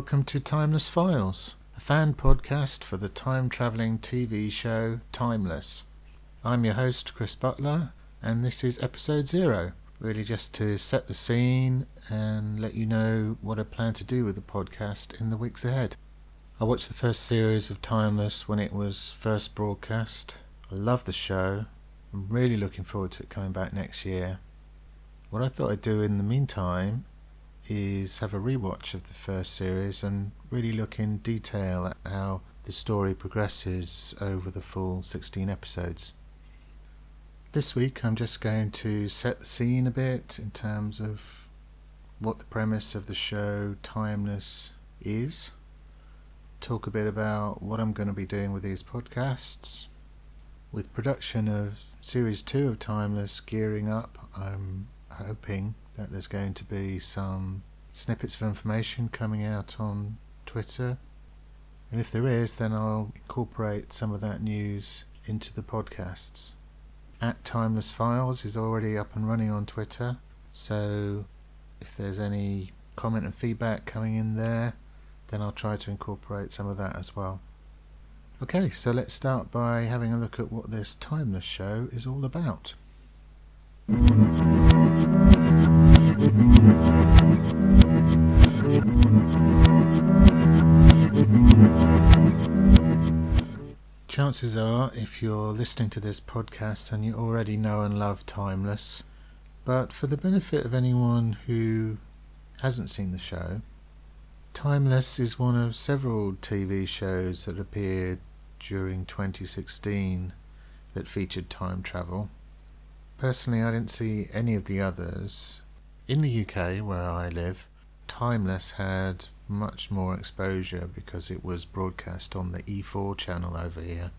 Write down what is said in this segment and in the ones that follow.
Welcome to Timeless Files, a fan podcast for the time travelling TV show Timeless. I'm your host, Chris Butler, and this is episode zero. Really, just to set the scene and let you know what I plan to do with the podcast in the weeks ahead. I watched the first series of Timeless when it was first broadcast. I love the show. I'm really looking forward to it coming back next year. What I thought I'd do in the meantime is have a rewatch of the first series and really look in detail at how the story progresses over the full 16 episodes. This week I'm just going to set the scene a bit in terms of what the premise of the show Timeless is, talk a bit about what I'm going to be doing with these podcasts. With production of Series 2 of Timeless gearing up, I'm hoping that there's going to be some snippets of information coming out on Twitter. And if there is, then I'll incorporate some of that news into the podcasts at Timeless Files is already up and running on Twitter. So if there's any comment and feedback coming in there, then I'll try to incorporate some of that as well. Okay, so let's start by having a look at what this Timeless show is all about. Chances are, if you're listening to this podcast, and you already know and love Timeless. But for the benefit of anyone who hasn't seen the show, Timeless is one of several TV shows that appeared during 2016 that featured time travel. Personally, I didn't see any of the others. In the UK, where I live, Timeless had much more exposure because it was broadcast on the E4 channel over here.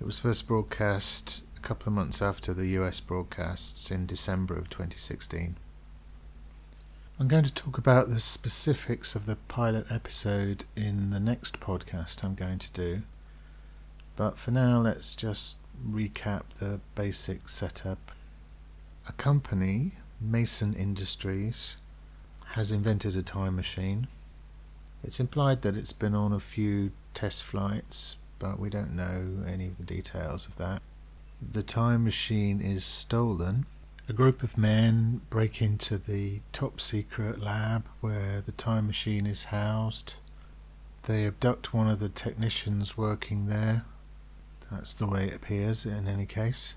It was first broadcast a couple of months after the US broadcasts in December of 2016. I'm going to talk about the specifics of the pilot episode in the next podcast I'm going to do. But for now, let's just recap the basic setup. A company, Mason Industries, has invented a time machine it's implied that it's been on a few test flights, but we don't know any of the details of that. The time machine is stolen. A group of men break into the top secret lab where the time machine is housed. They abduct one of the technicians working there. That's the way it appears in any case.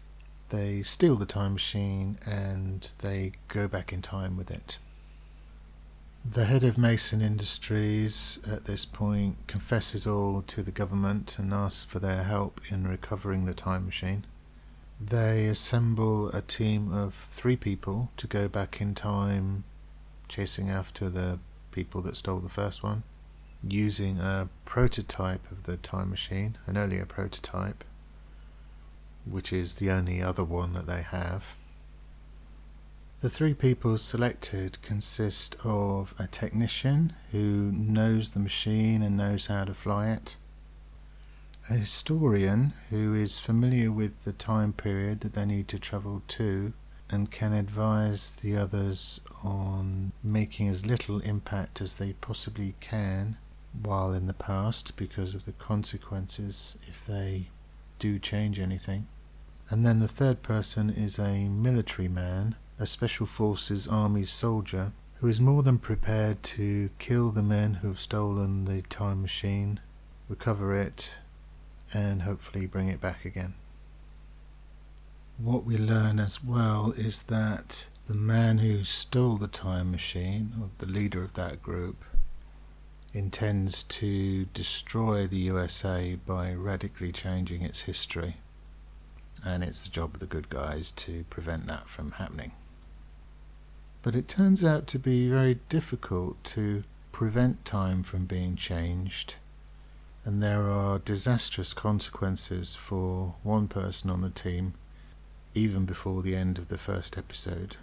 They steal the time machine and they go back in time with it. The head of Mason Industries at this point confesses all to the government and asks for their help in recovering the time machine. They assemble a team of three people to go back in time, chasing after the people that stole the first one, using a prototype of the time machine, an earlier prototype, which is the only other one that they have. The three people selected consist of a technician who knows the machine and knows how to fly it, a historian who is familiar with the time period that they need to travel to and can advise the others on making as little impact as they possibly can while in the past because of the consequences if they do change anything. And then the third person is a military man a Special Forces Army soldier who is more than prepared to kill the men who have stolen the time machine, recover it, and hopefully bring it back again. What we learn as well is that the man who stole the time machine, or the leader of that group, intends to destroy the USA by radically changing its history. And it's the job of the good guys to prevent that from happening. But it turns out to be very difficult to prevent time from being changed, and there are disastrous consequences for one person on the team even before the end of the first episode.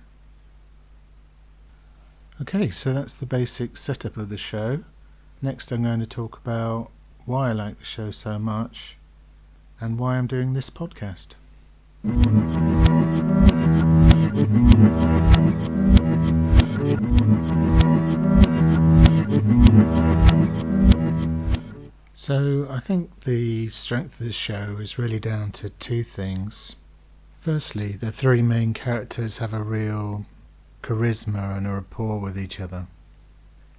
Okay, so that's the basic setup of the show. Next, I'm going to talk about why I like the show so much and why I'm doing this podcast. So I think the strength of the show is really down to two things. Firstly, the three main characters have a real charisma and a rapport with each other.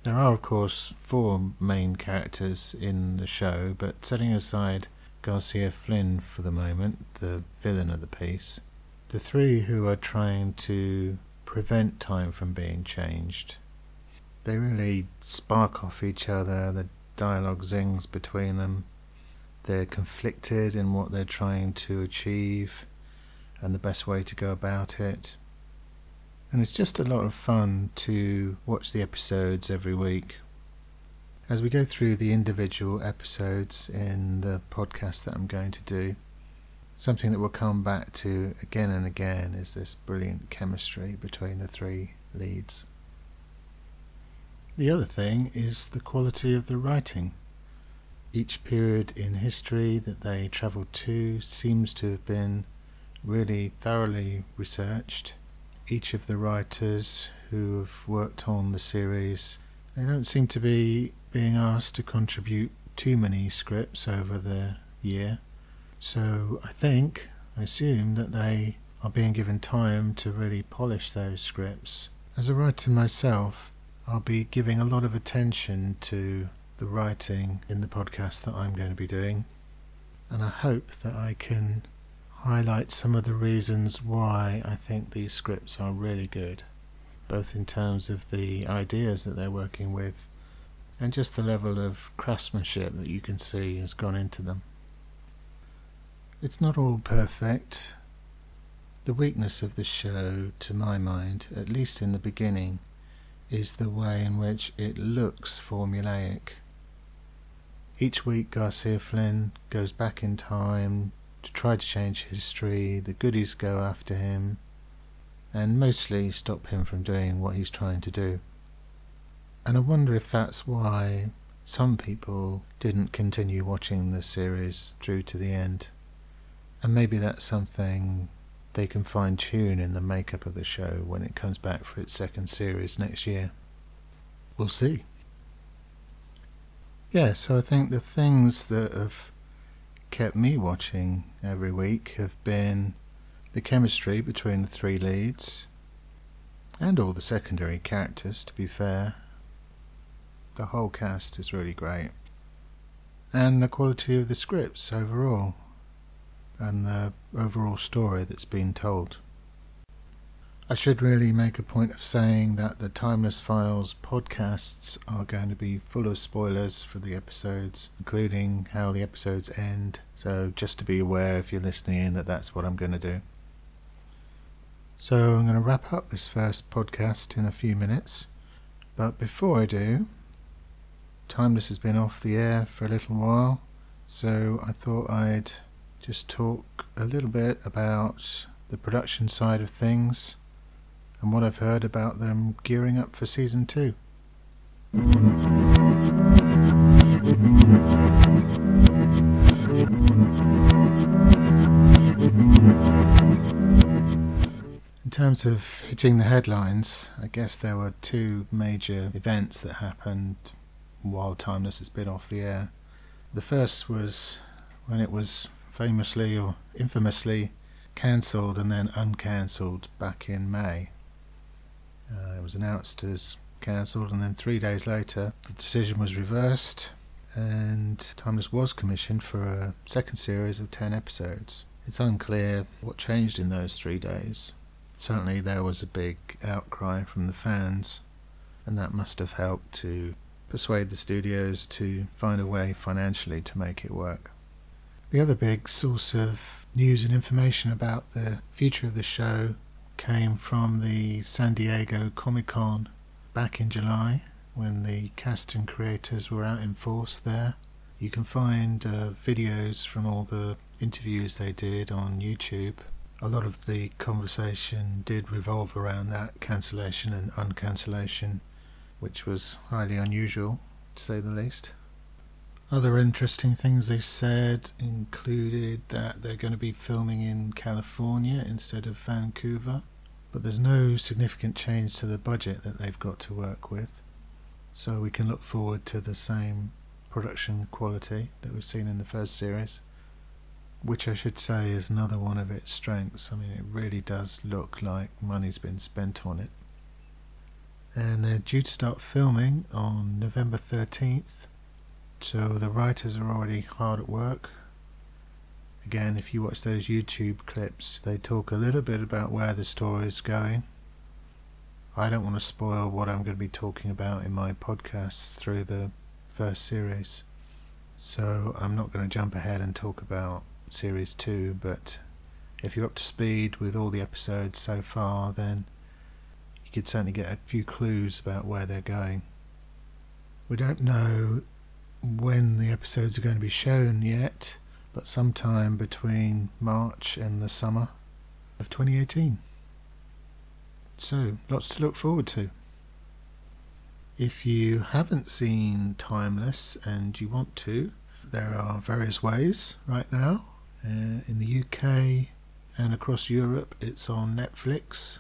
There are, of course, four main characters in the show, but setting aside Garcia Flynn for the moment, the villain of the piece, the three who are trying to prevent time from being changed, they really spark off each other, the dialogue zings between them. They're conflicted in what they're trying to achieve and the best way to go about it. And it's just a lot of fun to watch the episodes every week. As we go through the individual episodes in the podcast that I'm going to do, something that we'll come back to again and again is this brilliant chemistry between the three leads. The other thing is the quality of the writing. Each period in history that they travelled to seems to have been really thoroughly researched. Each of the writers who have worked on the series, they don't seem to be being asked to contribute too many scripts over the year. So I think, I assume that they are being given time to really polish those scripts. As a writer myself, I'll be giving a lot of attention to the writing in the podcast that I'm going to be doing, and I hope that I can highlight some of the reasons why I think these scripts are really good, both in terms of the ideas that they're working with and just the level of craftsmanship that you can see has gone into them. It's not all perfect. The weakness of the show, to my mind, at least in the beginning, is the way in which it looks formulaic. Each week, Garcia Flynn goes back in time to try to change history, the goodies go after him, and mostly stop him from doing what he's trying to do. And I wonder if that's why some people didn't continue watching the series through to the end. And maybe that's something they can fine tune in the makeup of the show when it comes back for its second series next year. We'll see. Yeah, so I think the things that have kept me watching every week have been the chemistry between the three leads and all the secondary characters, to be fair. The whole cast is really great. And the quality of the scripts overall and the overall story that's been told. I should really make a point of saying that the Timeless Files podcasts are going to be full of spoilers for the episodes, including how the episodes end. So, just to be aware if you're listening in that that's what I'm going to do. So, I'm going to wrap up this first podcast in a few minutes. But before I do, Timeless has been off the air for a little while, so I thought I'd just talk a little bit about the production side of things and what I've heard about them gearing up for season two. In terms of hitting the headlines, I guess there were two major events that happened while Timeless has been off the air. The first was when it was famously or infamously cancelled and then uncancelled back in May. Uh, it was announced as cancelled, and then three days later, the decision was reversed, and Timeless was commissioned for a second series of 10 episodes. It's unclear what changed in those three days. Certainly, there was a big outcry from the fans, and that must have helped to persuade the studios to find a way financially to make it work. The other big source of news and information about the future of the show came from the San Diego Comic Con back in July when the cast and creators were out in force there. You can find uh, videos from all the interviews they did on YouTube. A lot of the conversation did revolve around that cancellation and uncancellation, which was highly unusual, to say the least. Other interesting things they said included that they're going to be filming in California instead of Vancouver, but there's no significant change to the budget that they've got to work with. So we can look forward to the same production quality that we've seen in the first series, which I should say is another one of its strengths. I mean, it really does look like money's been spent on it. And they're due to start filming on November 13th, so the writers are already hard at work. Again, if you watch those YouTube clips, they talk a little bit about where the story is going. I don't want to spoil what I'm going to be talking about in my podcasts through the first series. So I'm not going to jump ahead and talk about series 2, but if you're up to speed with all the episodes so far, then you could certainly get a few clues about where they're going. We don't know when the episodes are going to be shown yet, but sometime between March and the summer of 2018. So, lots to look forward to. If you haven't seen Timeless and you want to, there are various ways right now. Uh, in the UK and across Europe, it's on Netflix,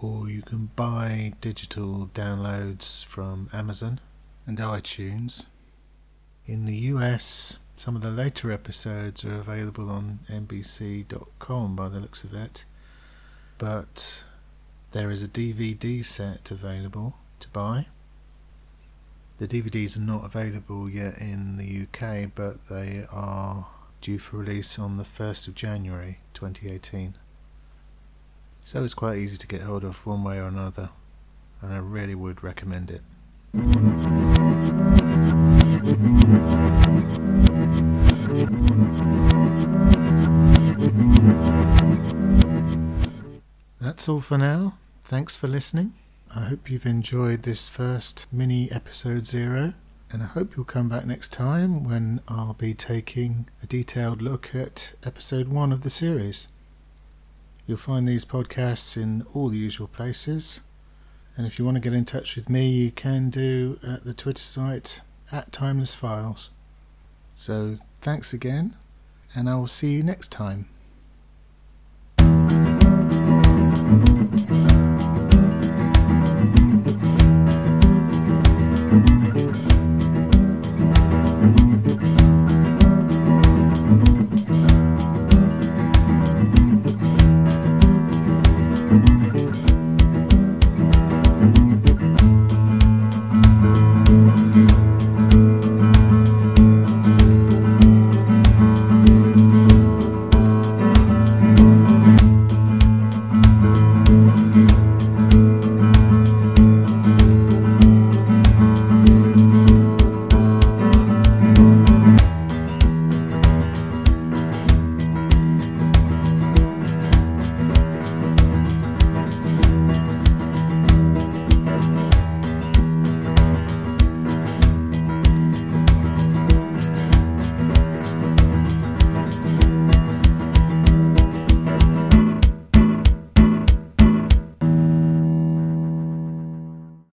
or you can buy digital downloads from Amazon and iTunes. In the US, some of the later episodes are available on NBC.com by the looks of it, but there is a DVD set available to buy. The DVDs are not available yet in the UK, but they are due for release on the 1st of January 2018. So it's quite easy to get hold of one way or another, and I really would recommend it. That's all for now. Thanks for listening. I hope you've enjoyed this first mini episode zero, and I hope you'll come back next time when I'll be taking a detailed look at episode one of the series. You'll find these podcasts in all the usual places, and if you want to get in touch with me, you can do at the Twitter site at Timeless Files. So thanks again, and I will see you next time.